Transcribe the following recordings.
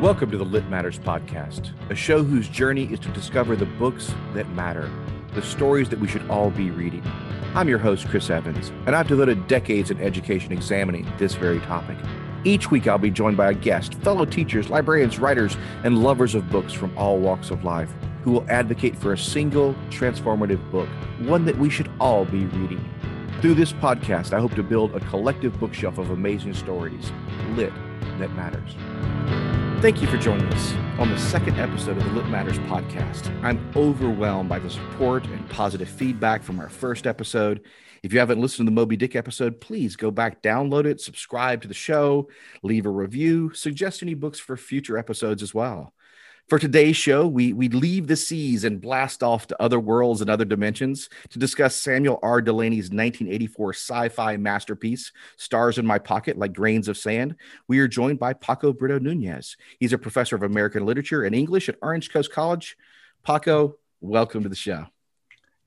Welcome to the Lit Matters Podcast, a show whose journey is to discover the books that matter, the stories that we should all be reading. I'm your host, Chris Evans, and I've devoted decades in education examining this very topic. Each week, I'll be joined by a guest, fellow teachers, librarians, writers, and lovers of books from all walks of life who will advocate for a single transformative book, one that we should all be reading. Through this podcast, I hope to build a collective bookshelf of amazing stories, lit, that matters. Thank you for joining us on the second episode of the Lit Matters podcast. I'm overwhelmed by the support and positive feedback from our first episode. If you haven't listened to the Moby Dick episode, please go back, download it, subscribe to the show, leave a review, suggest any books for future episodes as well. For today's show, we, we leave the seas and blast off to other worlds and other dimensions to discuss Samuel R. Delany's 1984 sci fi masterpiece, Stars in My Pocket Like Grains of Sand. We are joined by Paco Brito Nunez. He's a professor of American literature and English at Orange Coast College. Paco, welcome to the show.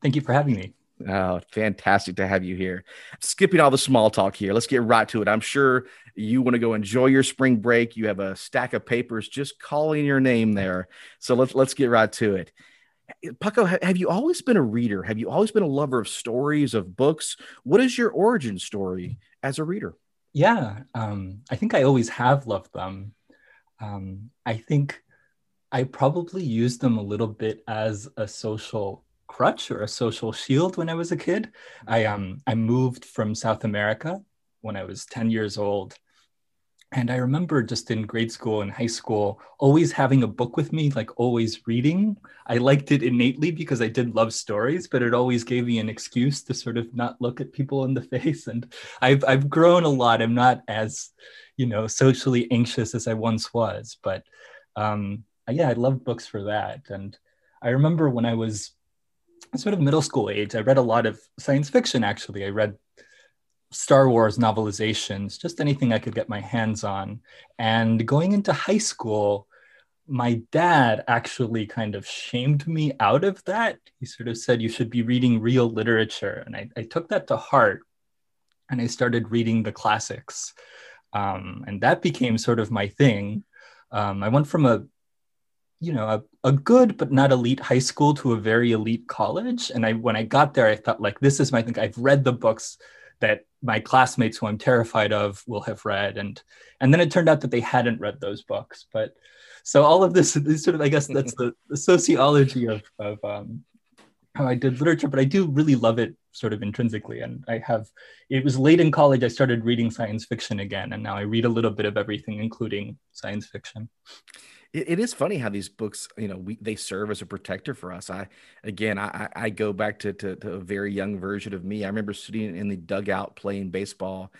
Thank you for having me. Oh, fantastic to have you here. Skipping all the small talk here, let's get right to it. I'm sure you want to go enjoy your spring break. You have a stack of papers just calling your name there. So let's let's get right to it. Paco, have you always been a reader? Have you always been a lover of stories, of books? What is your origin story as a reader? Yeah, um, I think I always have loved them. Um, I think I probably used them a little bit as a social crutch or a social shield when I was a kid. I um I moved from South America when I was 10 years old. And I remember just in grade school and high school, always having a book with me, like always reading. I liked it innately because I did love stories, but it always gave me an excuse to sort of not look at people in the face. And I've, I've grown a lot. I'm not as, you know, socially anxious as I once was, but um, yeah, I love books for that. And I remember when I was sort of middle school age, I read a lot of science fiction, actually. I read Star Wars novelizations, just anything I could get my hands on. And going into high school, my dad actually kind of shamed me out of that. He sort of said, You should be reading real literature. And I, I took that to heart and I started reading the classics. Um, and that became sort of my thing. Um, I went from a you know a, a good but not elite high school to a very elite college. And i when i got there i felt like this is my thing. I've read the books that my classmates who i'm terrified of will have read. And and then it turned out that they hadn't read those books. But so all of this is sort of i guess that's the, the sociology of, of um, how i did literature. But i do really love it sort of intrinsically. And i have it was late in college i started reading science fiction again. And now i read a little bit of everything including science fiction it, it is funny how these books, you know, we, they serve as a protector for us. I, again, I, I go back to, to, to a very young version of me. I remember sitting in the dugout playing baseball,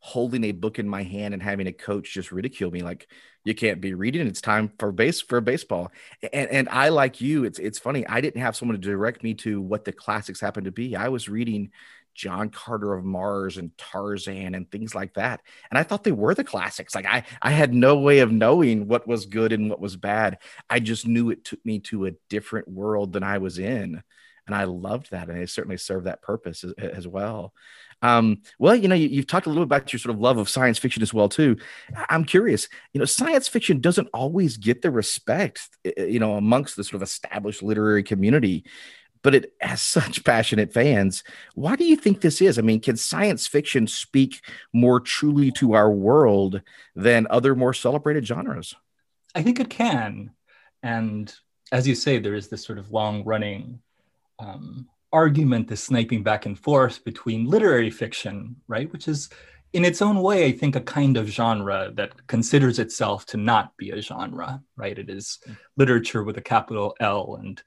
holding a book in my hand and having a coach just ridicule me like you can't be reading it's time for base for baseball and and i like you it's it's funny i didn't have someone to direct me to what the classics happened to be i was reading John Carter of Mars and Tarzan and things like that. And I thought they were the classics. Like I, I had no way of knowing what was good and what was bad. I just knew it took me to a different world than I was in. And I loved that. And it certainly served that purpose as, as well. Um, well, you know, you, have talked a little bit about your sort of love of science fiction as well, too. I'm curious, you know, science fiction doesn't always get the respect, you know, amongst the sort of established literary community but it has such passionate fans. Why do you think this is? I mean, can science fiction speak more truly to our world than other more celebrated genres? I think it can. And as you say, there is this sort of long running um, argument, this sniping back and forth between literary fiction, right? Which is in its own way, I think, a kind of genre that considers itself to not be a genre, right? It is mm. literature with a capital L, and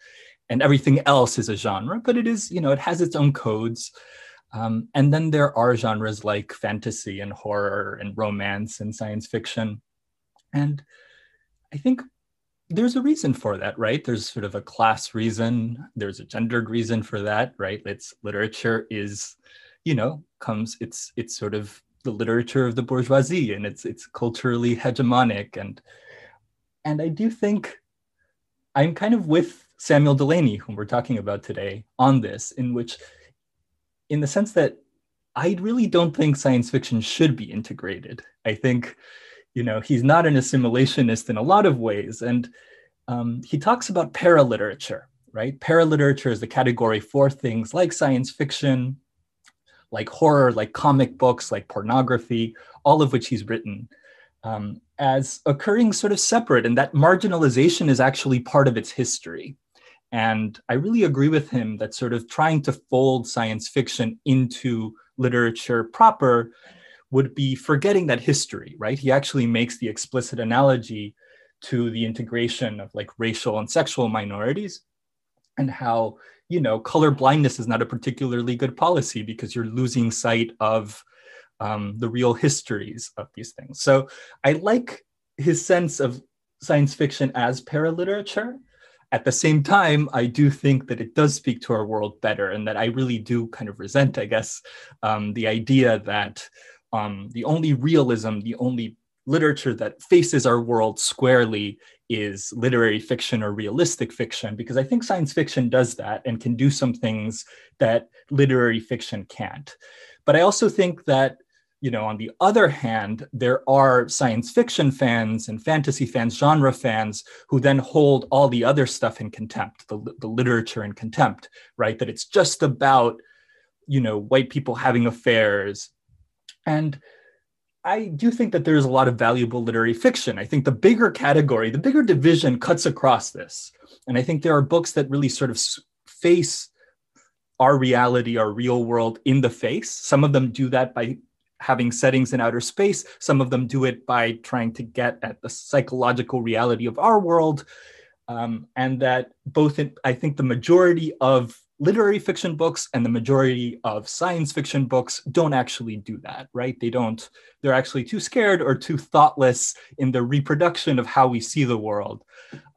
and everything else is a genre, but it is, you know, it has its own codes. Um, and then there are genres like fantasy and horror and romance and science fiction. And I think there's a reason for that, right? There's sort of a class reason, there's a gendered reason for that, right? It's literature is, you know, comes, it's it's sort of the literature of the bourgeoisie and it's it's culturally hegemonic and and I do think I'm kind of with Samuel Delany, whom we're talking about today, on this, in which, in the sense that I really don't think science fiction should be integrated. I think you know, he's not an assimilationist in a lot of ways. And um, he talks about paraliterature, right? Paraliterature is the category for things like science fiction, like horror, like comic books, like pornography, all of which he's written um, as occurring sort of separate, and that marginalization is actually part of its history. And I really agree with him that sort of trying to fold science fiction into literature proper would be forgetting that history, right? He actually makes the explicit analogy to the integration of like racial and sexual minorities and how, you know, color blindness is not a particularly good policy because you're losing sight of um, the real histories of these things. So I like his sense of science fiction as paraliterature. At the same time, I do think that it does speak to our world better, and that I really do kind of resent, I guess, um, the idea that um, the only realism, the only literature that faces our world squarely is literary fiction or realistic fiction, because I think science fiction does that and can do some things that literary fiction can't. But I also think that you know, on the other hand, there are science fiction fans and fantasy fans, genre fans, who then hold all the other stuff in contempt, the, the literature in contempt, right? That it's just about, you know, white people having affairs. And I do think that there's a lot of valuable literary fiction. I think the bigger category, the bigger division cuts across this. And I think there are books that really sort of face our reality, our real world in the face. Some of them do that by having settings in outer space. Some of them do it by trying to get at the psychological reality of our world. Um, and that both, in, I think, the majority of literary fiction books and the majority of science fiction books don't actually do that, right? They don't, they're actually too scared or too thoughtless in the reproduction of how we see the world.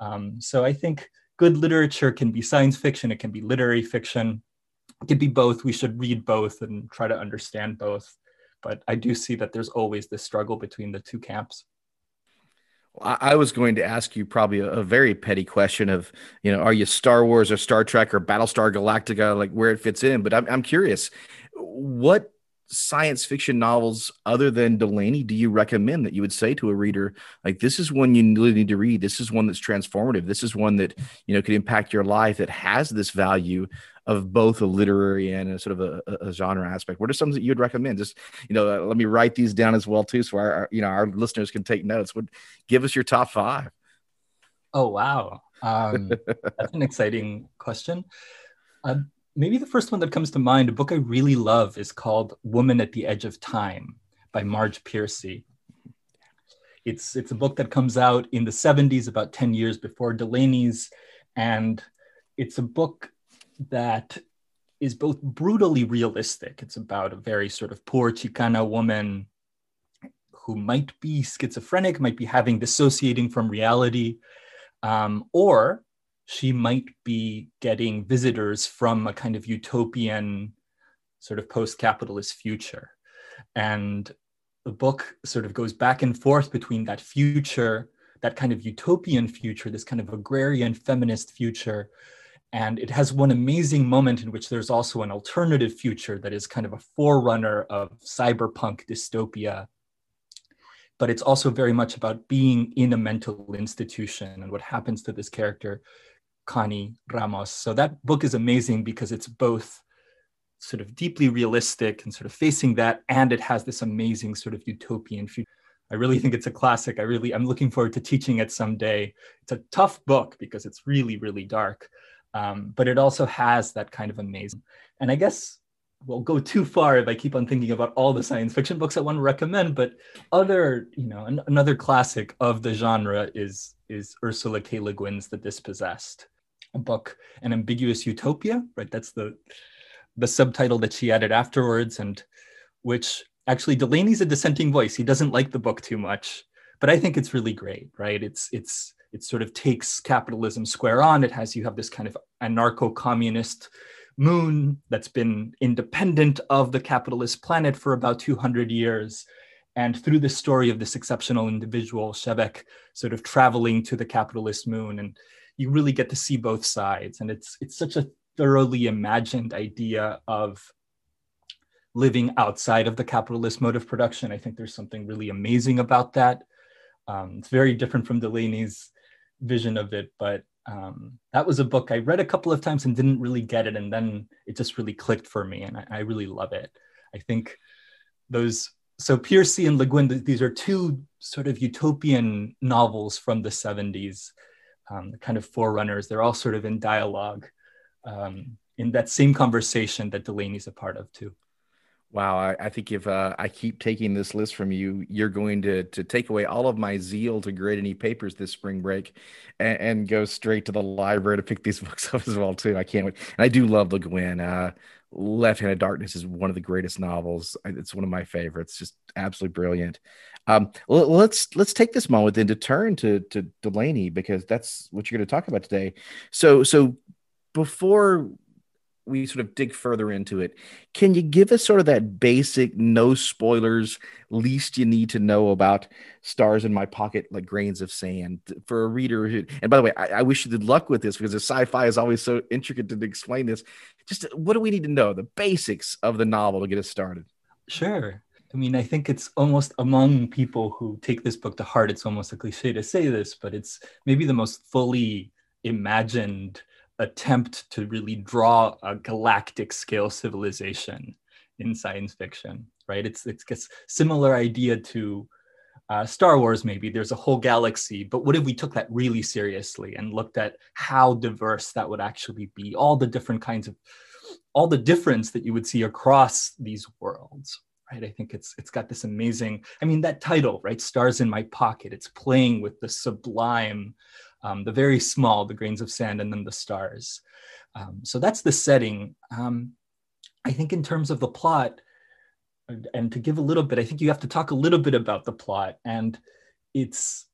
Um, so I think good literature can be science fiction, it can be literary fiction, it can be both. We should read both and try to understand both but I do see that there's always this struggle between the two camps. I was going to ask you probably a, very petty question of, you know, are you Star Wars or Star Trek or Battlestar Galactica, like where it fits in? But I'm, I'm curious, what science fiction novels other than Delany do you recommend that you would say to a reader like this is one you really need to read this is one that's transformative this is one that you know could impact your life that has this value of both a literary and a sort of a, a genre aspect. What are some that you would recommend? Just you know let me write these down as well too so our, our, you know our listeners can take notes. Would give us your top five. Oh wow. Um, that's an exciting question. Uh, maybe the first one that comes to mind, a book I really love, is called Woman at the Edge of Time by Marge Piercy. It's, it's a book that comes out in the 70s, about 10 years before Delany's, And it's a book that is both brutally realistic. It's about a very sort of poor Chicana woman who might be schizophrenic, might be having dissociating from reality, um, or she might be getting visitors from a kind of utopian sort of post-capitalist future and the book sort of goes back and forth between that future that kind of utopian future this kind of agrarian feminist future and it has one amazing moment in which there's also an alternative future that is kind of a forerunner of cyberpunk dystopia but it's also very much about being in a mental institution and what happens to this character Connie Ramos. So that book is amazing because it's both sort of deeply realistic and sort of facing that, and it has this amazing sort of utopian future. I really think it's a classic. I really, I'm looking forward to teaching it someday. It's a tough book because it's really, really dark, um, but it also has that kind of amazing. And I guess we'll go too far if I keep on thinking about all the science fiction books I want to recommend. But other, you know, an, another classic of the genre is is Ursula K. Le Guin's The Dispossessed a book, An Ambiguous Utopia, right? That's the the subtitle that she added afterwards, and which actually Delany's a dissenting voice. He doesn't like the book too much, but I think it's really great, right? It's it's it sort of takes capitalism square on. It has you have this kind of anarcho-communist moon that's been independent of the capitalist planet for about 200 years. And through the story of this exceptional individual, Shevek, sort of traveling to the capitalist moon and you really get to see both sides and it's it's such a thoroughly imagined idea of living outside of the capitalist mode of production i think there's something really amazing about that Um, it's very different from Delany's vision of it, but um, that was a book I read a couple of times and didn't really get it, and then it just really clicked for me, and I, I really love it. I think those so Piercy and Le Guin, these are two sort of utopian novels from the 70s, um, kind of forerunners. They're all sort of in dialogue um, in that same conversation that Delany's a part of too. Wow, I, I, think if uh, I keep taking this list from you, you're going to to take away all of my zeal to grade any papers this spring break, and, and go straight to the library to pick these books up as well too. I can't wait, and I do love Le Guin. Uh, Left Hand of Darkness is one of the greatest novels. It's one of my favorites. Just absolutely brilliant. Um, let's let's take this moment then to turn to to Delany because that's what you're going to talk about today. So so before we sort of dig further into it, can you give us sort of that basic, no spoilers, least you need to know about stars in my pocket, like grains of sand for a reader? Who, and by the way, I, I wish you good luck with this because the sci-fi is always so intricate to explain this. Just uh, what do we need to know? The basics of the novel to get us started. Sure. I mean, I think it's almost among people who take this book to heart. It's almost a cliche to say this, but it's maybe the most fully imagined attempt to really draw a galactic scale civilization in science fiction, right? It's it's a similar idea to uh, Star Wars. Maybe there's a whole galaxy, but what if we took that really seriously and looked at how diverse that would actually be? All the different kinds of, all the difference that you would see across these worlds, right? I think it's it's got this amazing. I mean, that title, right? Stars in my pocket. It's playing with the sublime um, the very small, the grains of sand, and then the stars. Um, so that's the setting. Um, I think in terms of the plot, and to give a little bit, I think you have to talk a little bit about the plot. And it's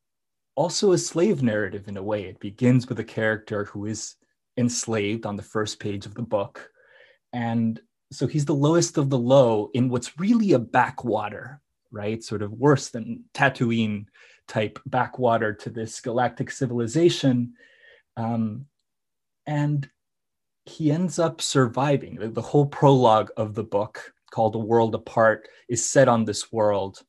also a slave narrative in a way. It begins with a character who is enslaved on the first page of the book. And so he's the lowest of the low in what's really a backwater, right? Sort of worse than Tatooine type backwater to this galactic civilization. Um, and he ends up surviving. The, the whole prologue of the book, called A World Apart, is set on this world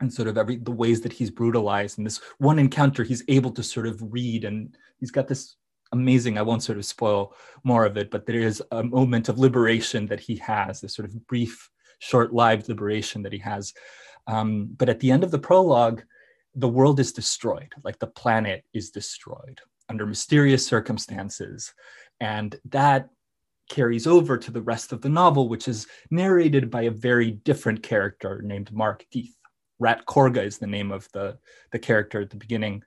and sort of every the ways that he's brutalized. And this one encounter, he's able to sort of read, and he's got this amazing. I won't sort of spoil more of it, but there is a moment of liberation that he has, this sort of brief, short-lived liberation that he has. Um, but at the end of the prologue, the world is destroyed, like the planet is destroyed under mysterious circumstances. And that carries over to the rest of the novel, which is narrated by a very different character named Marq Dyeth. Rat Korga is the name of the, the character at the beginning.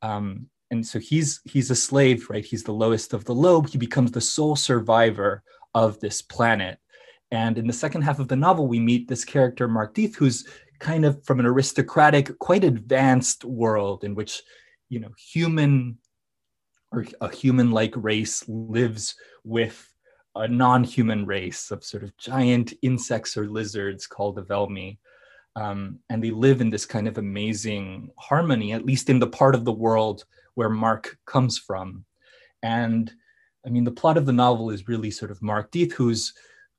Um, and so he's he's a slave, right? He's the lowest of the low. He becomes the sole survivor of this planet. And in the second half of the novel, we meet this character, Marq Dyeth, who's kind of from an aristocratic, quite advanced world in which, you know, human or a human-like race lives with a non-human race of sort of giant insects or lizards called the Velmi. Um, and they live in this kind of amazing harmony, at least in the part of the world where Marq comes from. And I mean, the plot of the novel is really sort of Marq Dyeth, who's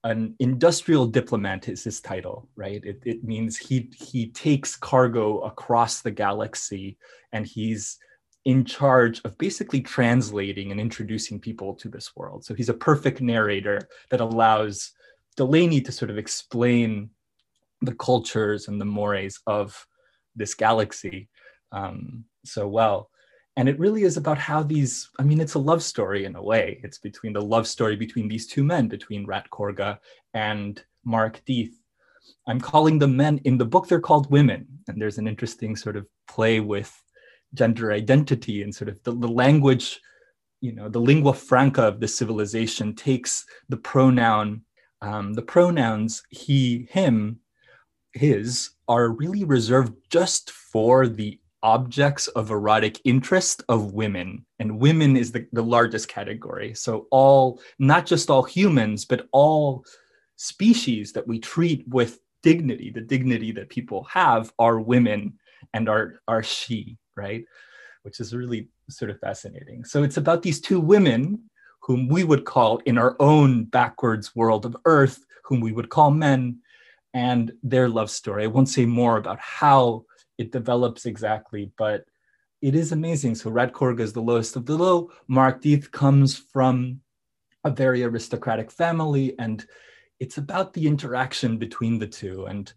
an industrial diplomat is his title, right? It, it means he he takes cargo across the galaxy and he's in charge of basically translating and introducing people to this world. So he's a perfect narrator that allows Delany to sort of explain the cultures and the mores of this galaxy um, so well and it really is about how these i mean it's a love story in a way it's between the love story between these two men between rat korga and marq Dyeth. i'm calling them men in the book they're called women and there's an interesting sort of play with gender identity and sort of the, the language you know the lingua franca of the civilization takes the pronoun um, the pronouns he him his are really reserved just for the objects of erotic interest of women and women is the, the largest category. So all not just all humans but all species that we treat with dignity the dignity that people have are women and are are she right? Which is really sort of fascinating. So it's about these two women whom we would call in our own backwards world of earth whom we would call men and their love story. I won't say more about how it develops exactly, but it is amazing. So Rat Korga is the lowest of the low. Marq Dyeth comes from a very aristocratic family, and it's about the interaction between the two. And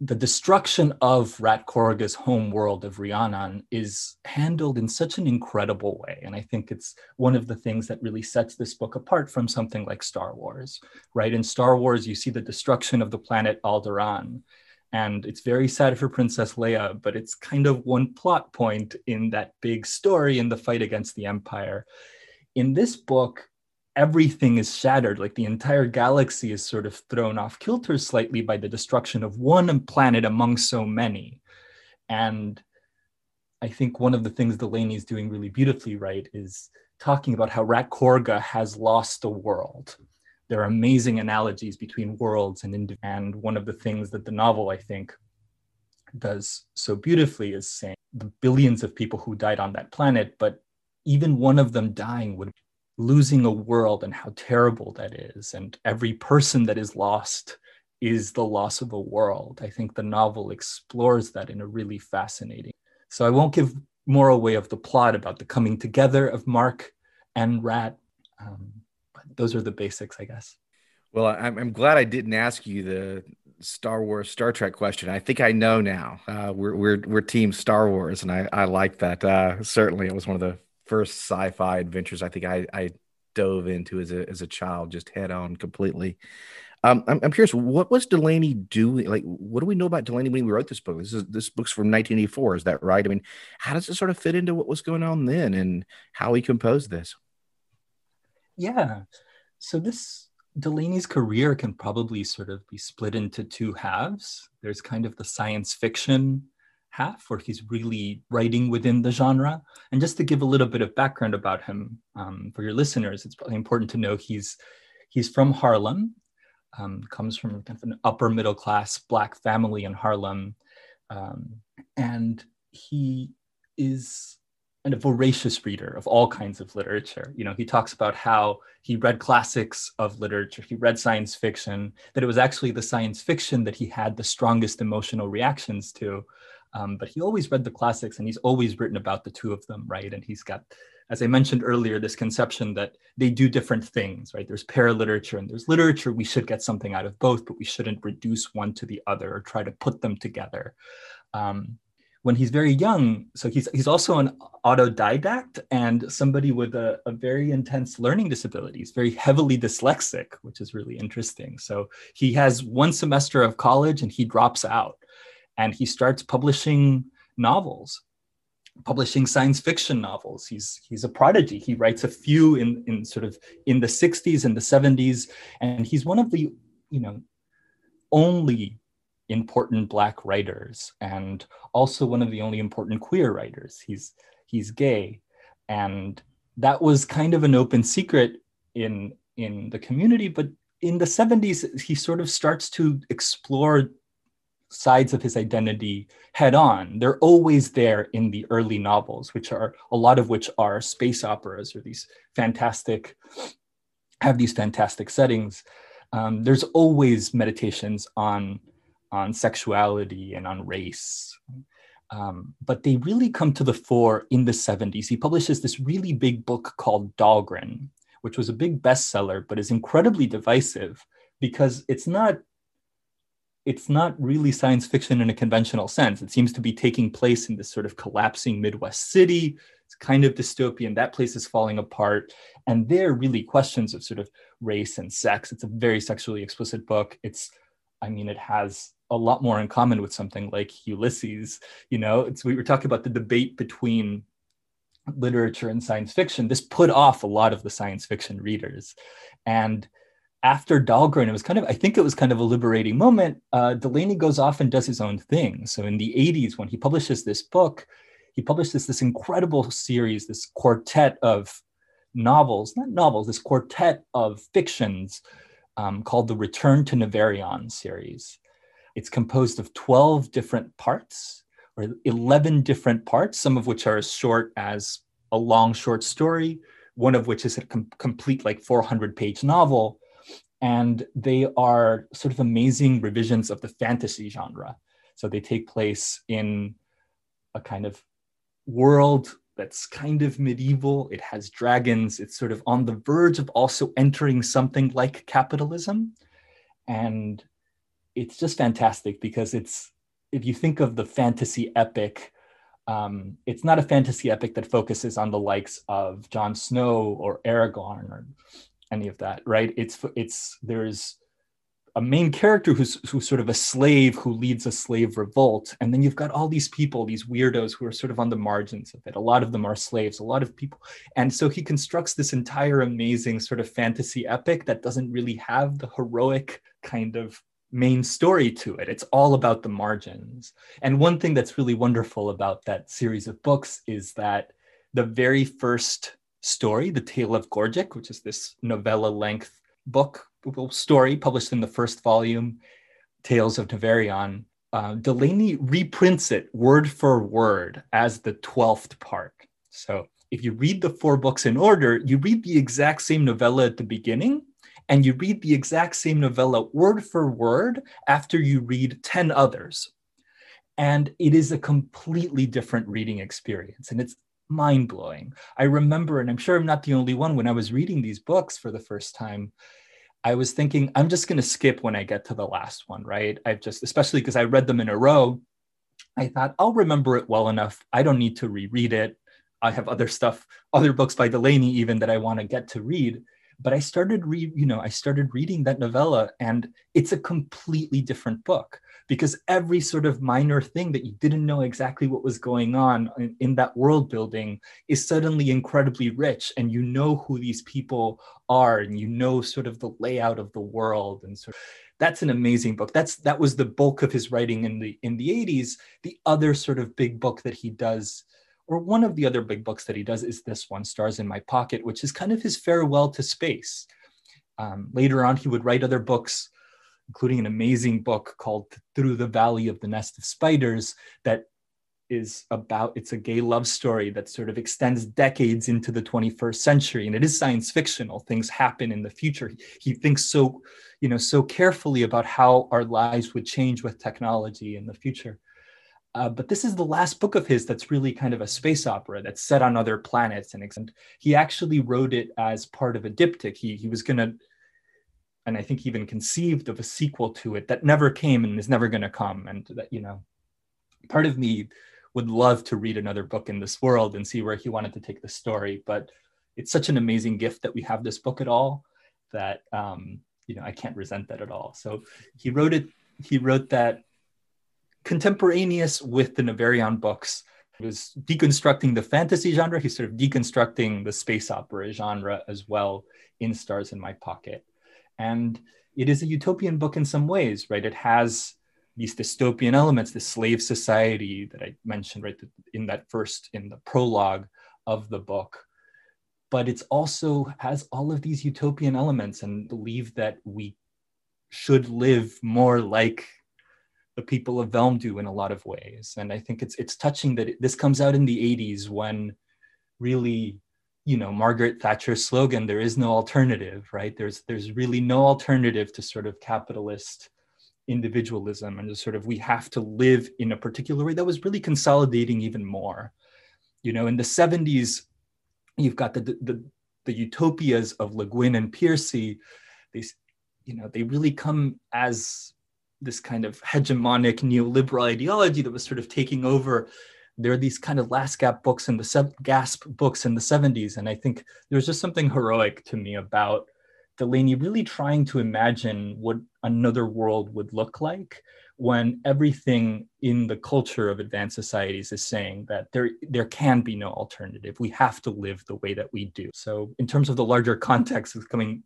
the destruction of Rat Korga's home world of Rhyonon is handled in such an incredible way. And I think it's one of the things that really sets this book apart from something like Star Wars, right? In Star Wars, you see the destruction of the planet Alderaan. And it's very sad for Princess Leia, but it's kind of one plot point in that big story in the fight against the Empire. In this book, everything is shattered like the entire galaxy is sort of thrown off kilter slightly by the destruction of one planet among so many and i think one of the things delany is doing really beautifully right is talking about how rat korga has lost the world there are amazing analogies between worlds and and one of the things that the novel i think does so beautifully is saying the billions of people who died on that planet but even one of them dying would losing a world and how terrible that is. And every person that is lost is the loss of a world. I think the novel explores that in a really fascinating. So I won't give more away of the plot about the coming together of Marq and Rat. Um, but those are the basics, I guess. Well, I'm, I'm glad I didn't ask you the Star Wars, Star Trek question. I think I know now. Uh, we're we're we're team Star Wars, and I I like that. Uh, certainly, it was one of the first sci-fi adventures I think I, I dove into as a as a child, just head on completely. Um, I'm, I'm curious, what was Delany doing? Like, what do we know about Delany when he wrote this book? This is this book's from 1984, is that right? I mean, how does it sort of fit into what was going on then, and how he composed this? Yeah, so this Delany's career can probably sort of be split into two halves. There's kind of the science fiction half where he's really writing within the genre. And just to give a little bit of background about him um, for your listeners, it's probably important to know he's he's from Harlem, um, comes from kind of an upper middle class black family in Harlem, um, and he is a voracious reader of all kinds of literature. You know, he talks about how he read classics of literature, he read science fiction, that it was actually the science fiction that he had the strongest emotional reactions to. Um, but he always read the classics and he's always written about the two of them, right? And he's got, as I mentioned earlier, this conception that they do different things, right? There's paraliterature and there's literature. We should get something out of both, but we shouldn't reduce one to the other or try to put them together. Um, when he's very young, so he's he's also an autodidact and somebody with a, a very intense learning disability. He's very heavily dyslexic, which is really interesting. So he has one semester of college and he drops out and he starts publishing novels publishing science fiction novels he's he's a prodigy he writes a few in in sort of in the 60s and the 70s and he's one of the you know only important black writers and also one of the only important queer writers he's he's gay and that was kind of an open secret in in the community but in the 70s he sort of starts to explore sides of his identity head on. They're always there in the early novels, which are a lot of which are space operas or these fantastic, have these fantastic settings. Um, there's always meditations on, on sexuality and on race. Um, but they really come to the fore in the 70s. He publishes this really big book called Dhalgren, which was a big bestseller, but is incredibly divisive because it's not it's not really science fiction in a conventional sense. It seems to be taking place in this sort of collapsing Midwest city. It's kind of dystopian. That place is falling apart. And there are really questions of sort of race and sex. It's a very sexually explicit book. It's, I mean, it has a lot more in common with something like Ulysses. You know, it's we were talking about the debate between literature and science fiction. This put off a lot of the science fiction readers. And after Dhalgren, it was kind of, I think it was kind of a liberating moment. Uh, Delany goes off and does his own thing. So in the 80s, when he publishes this book, he publishes this incredible series, this quartet of novels, not novels, this quartet of fictions um, called the Return to Nevèrÿon series. It's composed of 12 different parts or 11 different parts, some of which are as short as a long short story, one of which is a com- complete like 400 page novel and they are sort of amazing revisions of the fantasy genre. So they take place in a kind of world that's kind of medieval. It has dragons. It's sort of on the verge of also entering something like capitalism. And it's just fantastic because it's, if you think of the fantasy epic, um, it's not a fantasy epic that focuses on the likes of Jon Snow or Aragorn or any of that, right? It's it's there's a main character who's who's sort of a slave who leads a slave revolt and then you've got all these people these weirdos who are sort of on the margins of it a lot of them are slaves a lot of people and so he constructs this entire amazing sort of fantasy epic that doesn't really have the heroic kind of main story to it it's all about the margins and one thing that's really wonderful about that series of books is that the very first story the tale of gorgik which is this novella length book story published in the first volume, Tales of Nevèrÿon, uh, Delany reprints it word for word as the 12th part. So if you read the four books in order, you read the exact same novella at the beginning, and you read the exact same novella word for word after you read 10 others. And it is a completely different reading experience. And it's mind blowing. I remember, and I'm sure I'm not the only one, when I was reading these books for the first time, I was thinking I'm just going to skip when I get to the last one, right? I've just, especially because I read them in a row, I thought I'll remember it well enough. I don't need to reread it. I have other stuff, other books by Delany, even that I want to get to read but I started read, you know, I started reading that novella and it's a completely different book because every sort of minor thing that you didn't know exactly what was going on in, in, that world building is suddenly incredibly rich and you know who these people are and you know sort of the layout of the world and sort of that's an amazing book. That's that was the bulk of his writing in the in the 80s the other sort of big book that he does or one of the other big books that he does is this one, Stars in My Pocket, which is kind of his farewell to space. Um, later on, he would write other books, including an amazing book called Through the Valley of the Nest of Spiders, that is about it's a gay love story that sort of extends decades into the 21st century. And it is science fictional. Things happen in the future. He thinks so you know so carefully about how our lives would change with technology in the future uh, but this is the last book of his that's really kind of a space opera that's set on other planets. And he actually wrote it as part of a diptych. He, he was going to, and I think even conceived of a sequel to it that never came and is never going to come. And that, you know, part of me would love to read another book in this world and see where he wanted to take the story. But it's such an amazing gift that we have this book at all that, um, you know, I can't resent that at all. So he wrote it, he wrote that contemporaneous with the Nevèrÿon books. He was deconstructing the fantasy genre. He's sort of deconstructing the space opera genre as well in Stars in My Pocket. And it is a utopian book in some ways, right? It has these dystopian elements, the slave society that I mentioned, right, in that first, in the prologue of the book. But it's also has all of these utopian elements and believe that we should live more like the people of Velm do in a lot of ways. And I think it's it's touching that it, this comes out in the 80s when really, you know, Margaret Thatcher's slogan, there is no alternative, right? There's there's really no alternative to sort of capitalist individualism and just sort of we have to live in a particular way that was really consolidating even more. You know, in the 70s, you've got the the, the utopias of Le Guin and Piercy. These, you know, they really come as this kind of hegemonic neoliberal ideology that was sort of taking over. There are these kind of last gap books in the gasp books in the 70s and i think there's just something heroic to me about delany really trying to imagine what another world would look like when everything in the culture of advanced societies is saying that there there can be no alternative. We have to live the way that we do. So in terms of the larger context of coming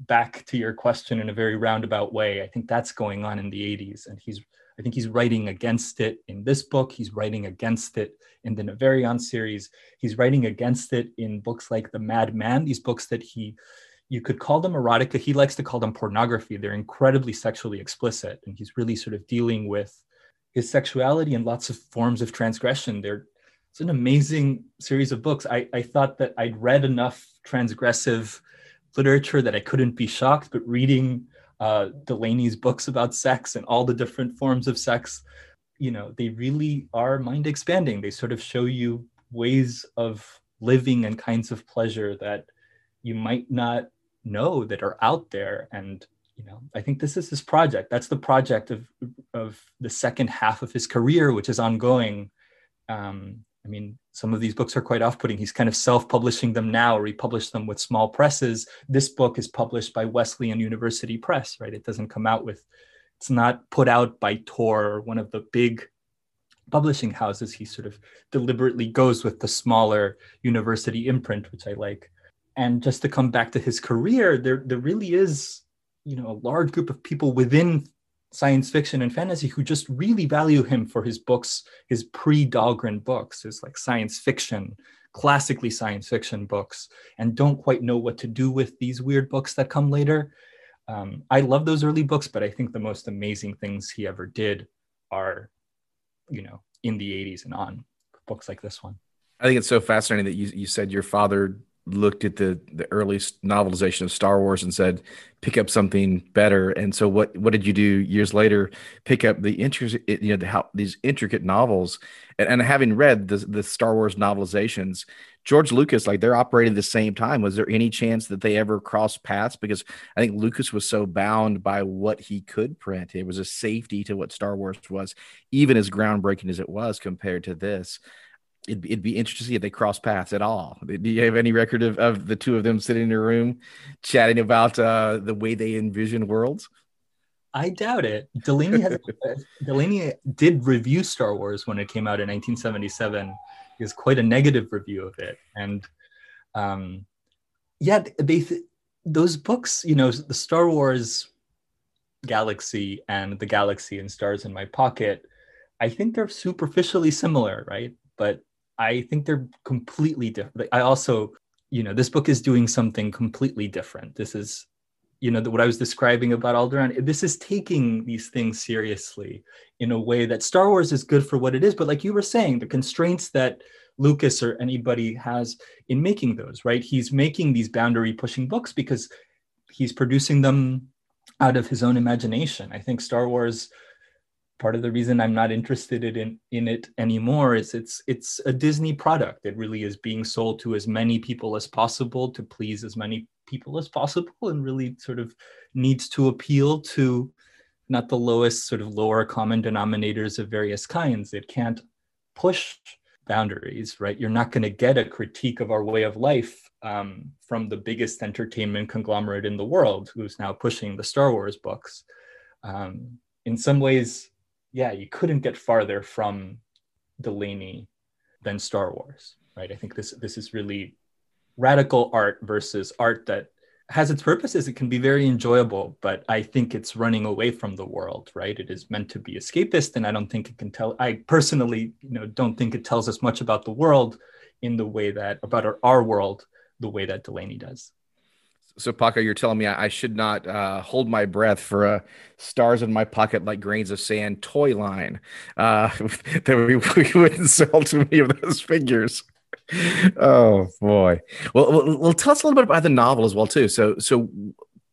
back to your question in a very roundabout way, I think that's going on in the 80s. And he's I think he's writing against it in this book. He's writing against it in the Nevèrÿon series. He's writing against it in books like The Madman, these books that he you could call them erotica. He likes to call them pornography. They're incredibly sexually explicit. And he's really sort of dealing with his sexuality and lots of forms of transgression. They're it's an amazing series of books. I, I thought that I'd read enough transgressive literature that I couldn't be shocked, but reading uh, Delany's books about sex and all the different forms of sex, you know they really are mind expanding. They sort of show you ways of living and kinds of pleasure that you might not know that are out there. And you know i think this is his project. That's the project of of the second half of his career which is ongoing. Um, i mean some of these books are quite off-putting. He's kind of self-publishing them now or he published them with small presses. This book is published by wesleyan university press right? It doesn't come out with it's not put out by tor or one of the big publishing houses. He sort of deliberately goes with the smaller university imprint which i like. And just to come back to his career there there really is you know a large group of people within science fiction and fantasy who just really value him for his books his pre-dhalgren books his like science fiction classically science fiction books and don't quite know what to do with these weird books that come later. Um, i love those early books but i think the most amazing things he ever did are you know in the 80s and on books like this one. I think it's so fascinating that you, you said your father looked at the the early novelization of Star Wars and said, pick up something better. And so what what did you do years later? Pick up the intricate you know the, how these intricate novels. And, and having read the the Star Wars novelizations, George Lucas like they're operating the same time. Was there any chance that they ever crossed paths? Because I think Lucas was so bound by what he could print. It was a safety to what Star Wars was, even as groundbreaking as it was compared to this it'd, it'd be interesting to see if they cross paths at all. Do you have any record of, of the two of them sitting in a room chatting about uh, the way they envision worlds? I doubt it. Delany has, Delany did review Star Wars when it came out in 1977. It was quite a negative review of it, and um, yeah, they those books, you know, the Star Wars galaxy and the galaxy and stars in my pocket. I think they're superficially similar, right? But I think they're completely different. I also, you know, this book is doing something completely different. This is, you know, what I was describing about Alderaan. This is taking these things seriously in a way that Star Wars is good for what it is. But like you were saying, the constraints that Lucas or anybody has in making those, right? He's making these boundary pushing books because he's producing them out of his own imagination. I think Star Wars part of the reason I'm not interested in in it anymore is it's it's a Disney product. It really is being sold to as many people as possible to please as many people as possible, and really sort of needs to appeal to not the lowest sort of lower common denominators of various kinds. It can't push boundaries, right? You're not going to get a critique of our way of life um, from the biggest entertainment conglomerate in the world, who's now pushing the Star Wars books. Um, in some ways, yeah, you couldn't get farther from Delany than Star Wars, right? I think this this is really radical art versus art that has its purposes. It can be very enjoyable, but I think it's running away from the world, right? It is meant to be escapist, and I don't think it can tell. I personally, you know, don't think it tells us much about the world in the way that about our, our world the way that Delany does. So, Paco, you're telling me I, should not uh, hold my breath for a stars in my pocket like grains of sand toy line uh, that we, we wouldn't sell too many of those figures. oh boy. Well, well, well, tell us a little bit about the novel as well too. So, so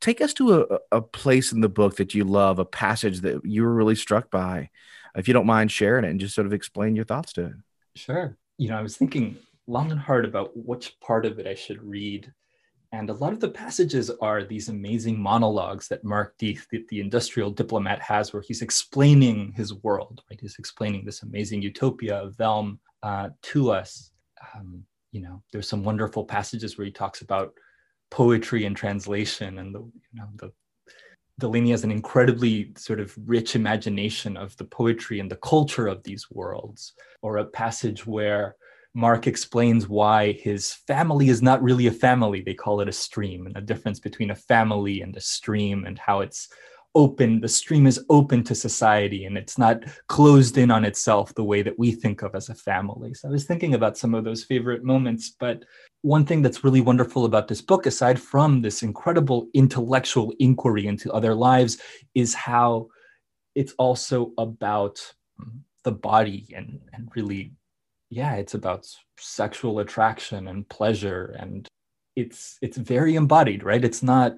take us to a, a place in the book that you love, a passage that you were really struck by. If you don't mind sharing it and just sort of explain your thoughts to it. Sure. You know, I was thinking long and hard about which part of it I should read and a lot of the passages are these amazing monologues that Marq the, the, industrial diplomat, has, where he's explaining his world, right? He's explaining this amazing utopia of Velm uh, to us. Um, you know, there's some wonderful passages where he talks about poetry and translation, and the you know the Delany has an incredibly sort of rich imagination of the poetry and the culture of these worlds. Or a passage where Marq explains why his family is not really a family. They call it a stream, and the difference between a family and a stream, and how it's open. The stream is open to society and it's not closed in on itself the way that we think of as a family. So I was thinking about some of those favorite moments. But one thing that's really wonderful about this book, aside from this incredible intellectual inquiry into other lives, is how it's also about the body and, and really yeah it's about sexual attraction and pleasure and it's it's very embodied right it's not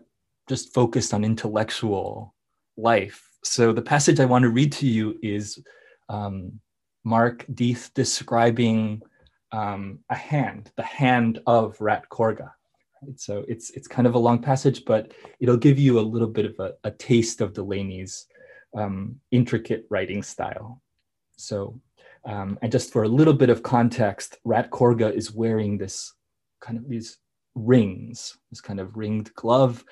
just focused on intellectual life so the passage i want to read to you is um, Marq Dyeth describing um, a hand, the hand of Rat Korga. Right? So it's it's kind of a long passage, but it'll give you a little bit of a, a taste of Delany's um, intricate writing style. So, um, and just for a little bit of context, Rat Korga is wearing this kind of these rings, this kind of ringed glove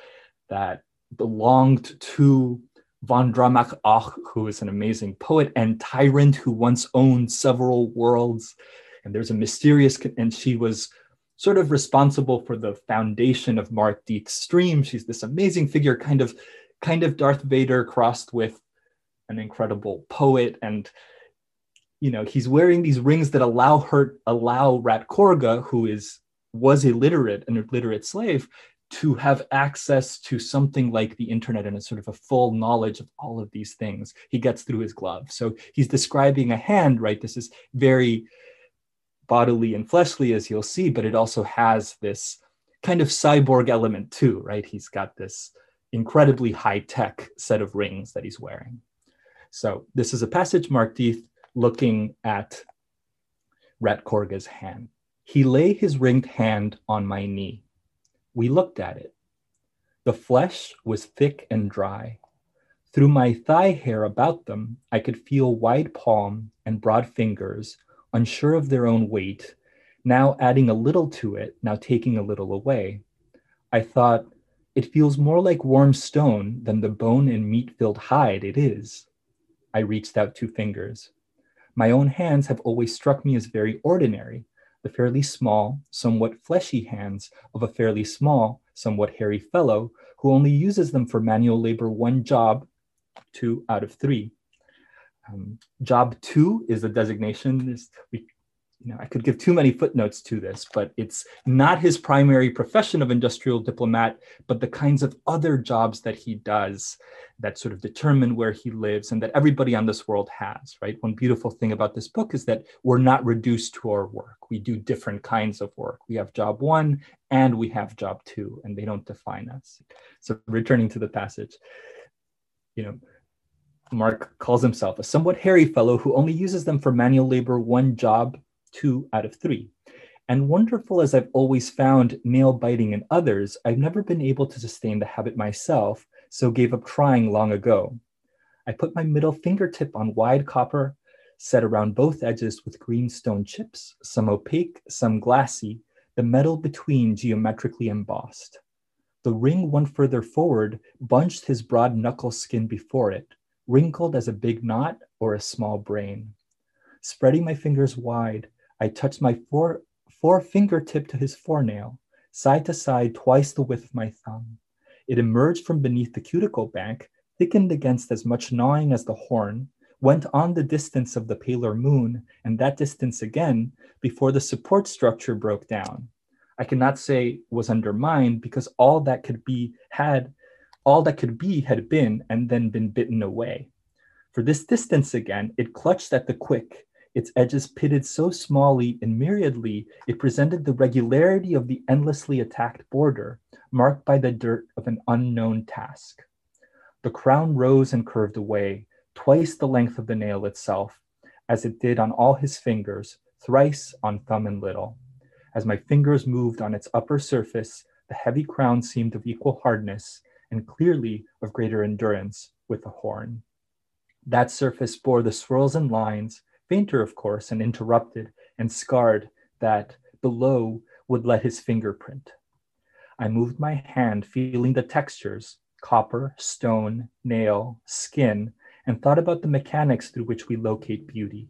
that belonged to Vondramach Okk, who is an amazing poet and tyrant who once owned several worlds. And there's a mysterious, and she was sort of responsible for the foundation of Marq Dyeth's stream. She's this amazing figure, kind of, kind of Darth Vader crossed with an incredible poet. And you know, he's wearing these rings that allow her, allow Rat Korga, who is was illiterate, an illiterate slave, to have access to something like the internet and a sort of a full knowledge of all of these things. He gets through his glove. So he's describing a hand right? This is very bodily and fleshly as you'll see but it also has this kind of cyborg element too right? He's got this incredibly high tech set of rings that he's wearing. So this is a passage marq Dyeth looking at rat korga's hand he lay his ringed hand on my knee we looked at it. The flesh was thick and dry. Through my thigh hair about them, I could feel wide palm and broad fingers, unsure of their own weight, now adding a little to it, now taking a little away. I thought, it feels more like warm stone than the bone and meat filled hide it is. I reached out two fingers. My own hands have always struck me as very ordinary, the fairly small, somewhat fleshy hands of a fairly small, somewhat hairy fellow who only uses them for manual labor one job, two out of three. Um, job two is a designation. This, we you know, I could give too many footnotes to this, but it's not his primary profession of industrial diplomat, but the kinds of other jobs that he does that sort of determine where he lives and that everybody on this world has, right? One beautiful thing about this book is that we're not reduced to our work. We do different kinds of work. We have job one and we have job two, and they don't define us. So returning to the passage, you know, Marq calls himself a somewhat hairy fellow who only uses them for manual labor one job two out of three. And wonderful as I've always found nail biting in others, I've never been able to sustain the habit myself, so gave up trying long ago. I put my middle fingertip on wide copper, set around both edges with green stone chips, some opaque, some glassy, the metal between geometrically embossed. The ring one further forward bunched his broad knuckle skin before it, wrinkled as a big knot or a small brain. Spreading my fingers wide, I touched my fore, fingertip to his forenail, side to side, twice the width of my thumb. It emerged from beneath the cuticle bank, thickened against as much gnawing as the horn, went on the distance of the paler moon, and that distance again before the support structure broke down. I cannot say was undermined because all that could be had, all that could be had been and then been bitten away. For this distance again, it clutched at the quick, its edges pitted so smallly and myriadly, it presented the regularity of the endlessly attacked border, marked by the dirt of an unknown task. The crown rose and curved away, twice the length of the nail itself, as it did on all his fingers, thrice on thumb and little. As my fingers moved on its upper surface, the heavy crown seemed of equal hardness and clearly of greater endurance with the horn. That surface bore the swirls and lines fainter, of course, and interrupted and scarred, that below would let his fingerprint. I moved my hand, feeling the textures copper, stone, nail, skin, and thought about the mechanics through which we locate beauty.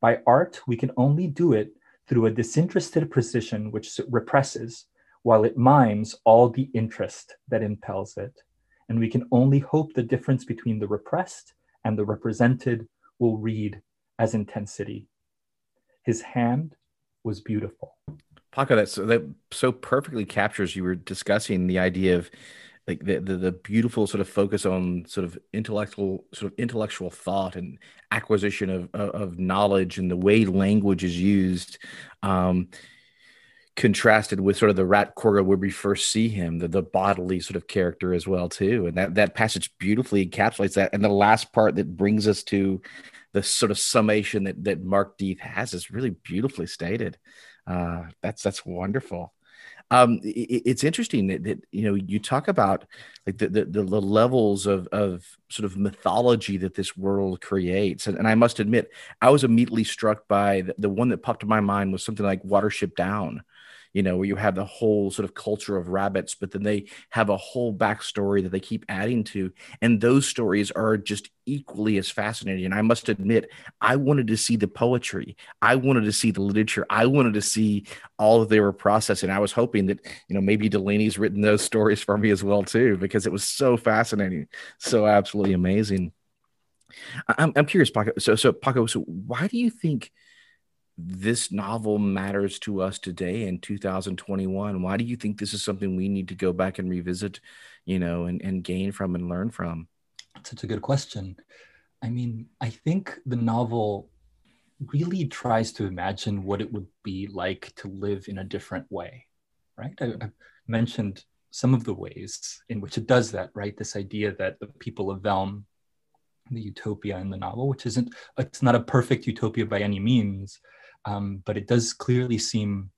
By art, we can only do it through a disinterested precision which represses, while it mimes all the interest that impels it. And we can only hope the difference between the repressed and the represented will read as intensity. His hand was beautiful. Paco, that so, that so perfectly captures. You were discussing the idea of like the, the, the beautiful sort of focus on sort of intellectual sort of intellectual thought and acquisition of of, of knowledge and the way language is used. Um, contrasted with sort of the rat Korga where we first see him, the, the bodily sort of character as well too. And that, that passage beautifully encapsulates that. And the last part that brings us to the sort of summation that that Marq Dyeth has is really beautifully stated. Uh, that's that's wonderful. Um, it, it's interesting that, that, you know you talk about like the, the, the levels of of sort of mythology that this world creates, and, and I must admit I was immediately struck by the, the one that popped in my mind was something like Watership Down you know, where you have the whole sort of culture of rabbits, but then they have a whole backstory that they keep adding to. And those stories are just equally as fascinating. And I must admit, I wanted to see the poetry, I wanted to see the literature, I wanted to see all that they were processing. I was hoping that, you know, maybe Delany's written those stories for me as well, too, because it was so fascinating, so absolutely amazing. I'm, I'm curious, Paco. So, so Paco, so why do you think this novel matters to us today in 2021 why do you think this is something we need to go back and revisit you know and, and gain from and learn from? Such a good question. I mean i think the novel really tries to imagine what it would be like to live in a different way right? I, I mentioned some of the ways in which it does that right? This idea that the people of Velm the utopia in the novel which isn't it's not a perfect utopia by any means um, but it does clearly seem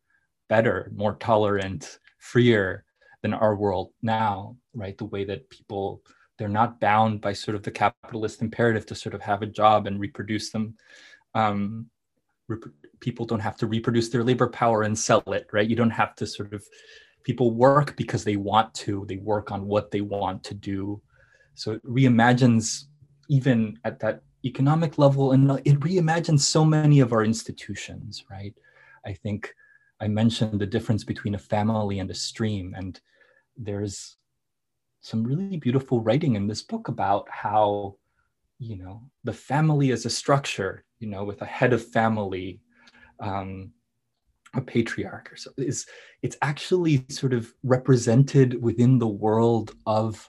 better, more tolerant, freer than our world now, right? The way that people they're not bound by sort of the capitalist imperative to sort of have a job and reproduce them. Um, rep- people don't have to reproduce their labor power and sell it, right? You don't have to sort of people work because they want to. They work on what they want to do. So it reimagines even at that economic level and it reimagines so many of our institutions right? I think i mentioned the difference between a family and a stream and there's some really beautiful writing in this book about how you know the family as a structure you know with a head of family um, a patriarch or so is it's actually sort of represented within the world of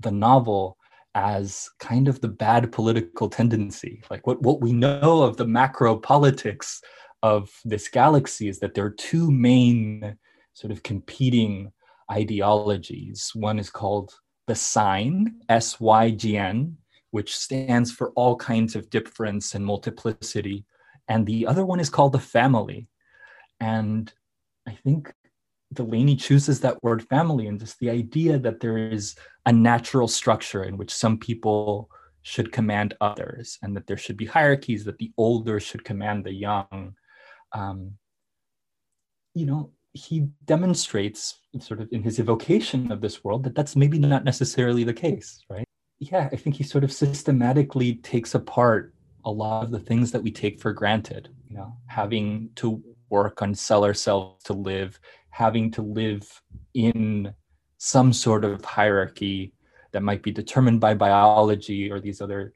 the novel as kind of the bad political tendency. Like what, what we know of the macro politics of this galaxy is that there are two main sort of competing ideologies. One is called the sign, S Y G N, which stands for all kinds of difference and multiplicity. And the other one is called the family. And I think Delany chooses that word family and just the idea that there is a natural structure in which some people should command others and that there should be hierarchies, that the older should command the young. Um, you know, he demonstrates sort of in his evocation of this world that that's maybe not necessarily the case, right? Yeah, I think he sort of systematically takes apart a lot of the things that we take for granted, you know, having to work on sell ourselves to live, having to live in some sort of hierarchy that might be determined by biology or these other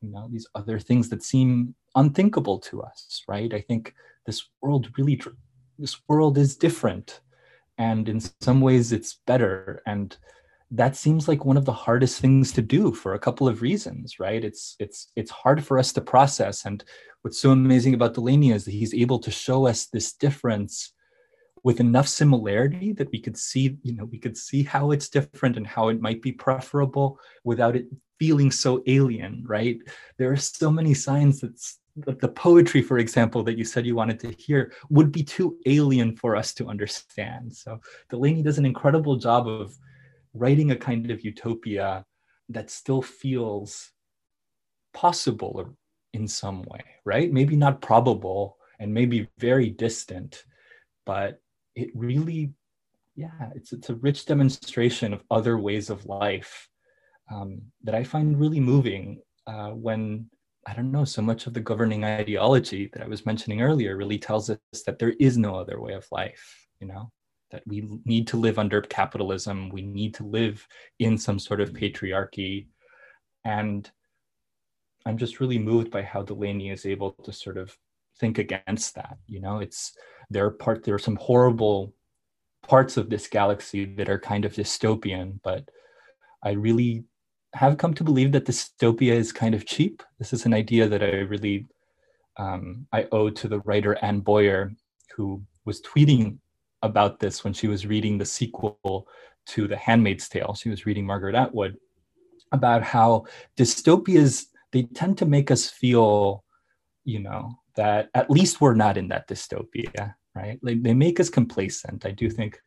you know these other things that seem unthinkable to us right? I think this world really this world is different and in some ways it's better and that seems like one of the hardest things to do for a couple of reasons right? It's it's it's hard for us to process and what's so amazing about delany is that he's able to show us this difference with enough similarity that we could see you know we could see how it's different and how it might be preferable without it feeling so alien right? There are so many signs that the poetry for example that you said you wanted to hear would be too alien for us to understand. So Delany does an incredible job of writing a kind of utopia that still feels possible in some way right? Maybe not probable and maybe very distant but it really yeah it's it's a rich demonstration of other ways of life um, that i find really moving uh, when i don't know so much of the governing ideology that i was mentioning earlier really tells us that there is no other way of life you know that we need to live under capitalism we need to live in some sort of patriarchy. And i'm just really moved by how delany is able to sort of think against that you know? It's there are part there are some horrible parts of this galaxy that are kind of dystopian but i really have come to believe that dystopia is kind of cheap. This is an idea that i really um, i owe to the writer anne boyer who was tweeting about this when she was reading the sequel to the handmaid's tale. She was reading margaret atwood about how dystopias they tend to make us feel, you know, that at least we're not in that dystopia, right? Like they make us complacent. I do think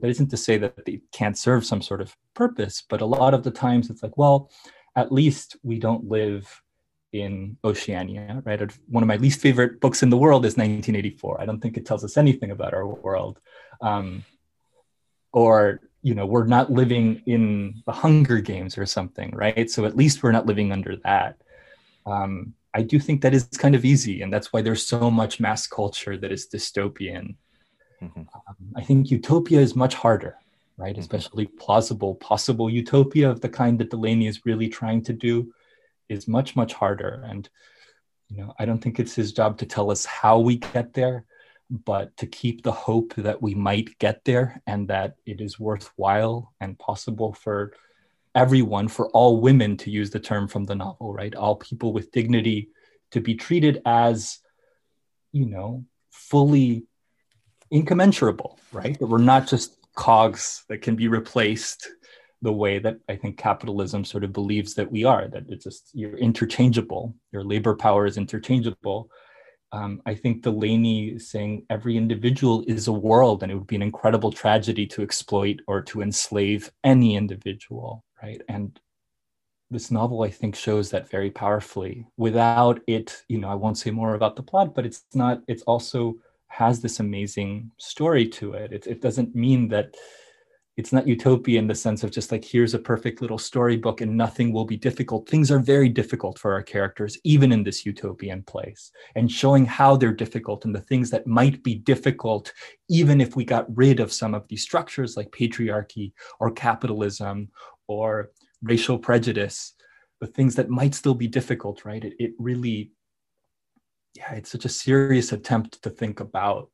that isn't to say that they can't serve some sort of purpose, but a lot of the times it's like, well, at least we don't live in Oceania, right? One of my least favorite books in the world is 1984. I don't think it tells us anything about our world. Um, or, you know, we're not living in the Hunger Games or something, right? So at least we're not living under that. Um, I do think that is kind of easy. And that's why there's so much mass culture that is dystopian. Mm-hmm. Um, I think utopia is much harder, right? Mm-hmm. Especially plausible, possible utopia of the kind that Delany is really trying to do is much much harder and you know i don't think it's his job to tell us how we get there but to keep the hope that we might get there and that it is worthwhile and possible for everyone for all women to use the term from the novel right? All people with dignity to be treated as you know fully incommensurable right? That we're not just cogs that can be replaced the way that I think capitalism sort of believes that we are, that it's just you're interchangeable, your labor power is interchangeable. Um, I think Delany saying every individual is a world, and it would be an incredible tragedy to exploit or to enslave any individual, right? And this novel, I think, shows that very powerfully. Without it, you know, I won't say more about the plot, but it's not. It's also has this amazing story to it. It, it doesn't mean that it's not utopia in the sense of just like here's a perfect little storybook and nothing will be difficult things are very difficult for our characters even in this utopian place and showing how they're difficult and the things that might be difficult even if we got rid of some of these structures like patriarchy or capitalism or racial prejudice the things that might still be difficult right it, it really yeah it's such a serious attempt to think about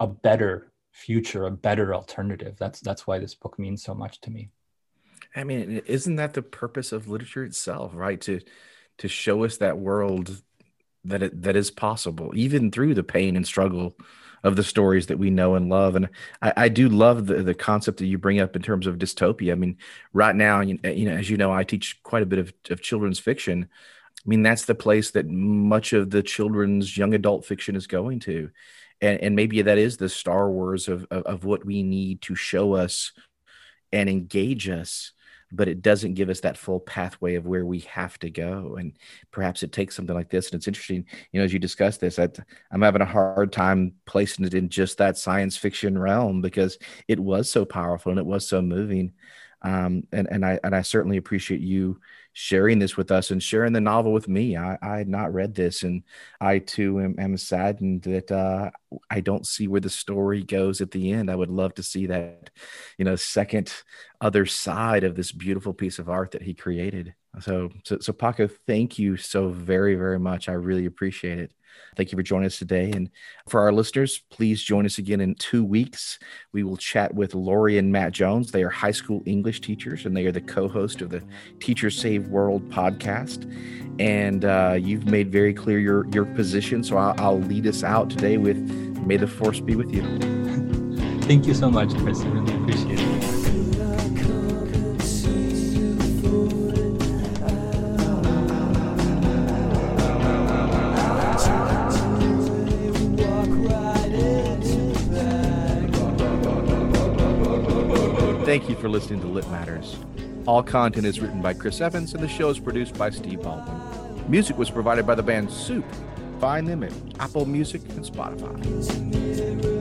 a better future, a better alternative. That's that's why this book means so much to me. I mean, isn't that the purpose of literature itself, right? To to show us that world that it, that is possible, even through the pain and struggle of the stories that we know and love. And I, I do love the, the concept that you bring up in terms of dystopia. I mean, right now, you, you know, as you know, I teach quite a bit of, of children's fiction. I mean, that's the place that much of the children's young adult fiction is going to and and maybe that is the Star Wars of, of, of what we need to show us and engage us but it doesn't give us that full pathway of where we have to go. And perhaps it takes something like this. And it's interesting, you know, as you discuss this, I, I'm having a hard time placing it in just that science fiction realm because it was so powerful and it was so moving. Um, and and I and I certainly appreciate you sharing this with us and sharing the novel with me. I, I had not read this, and I too am, am saddened that uh, I don't see where the story goes at the end. I would love to see that, you know, second other side of this beautiful piece of art that he created. So, so, so Paco, thank you so very, very much. I really appreciate it. Thank you for joining us today. And for our listeners, please join us again in two weeks. We will chat with Lori and Matt Jones. They are high school English teachers and they are the co host of the Teachers Save World podcast. And uh, you've made very clear your, your position. So I'll, I'll lead us out today with May the Force be with you. Thank you so much, Chris. I really appreciate it. For listening to Lit Matters. All content is written by Chris Evans, and the show is produced by Steve Baldwin. Music was provided by the band Soup. Find them at Apple Music and Spotify.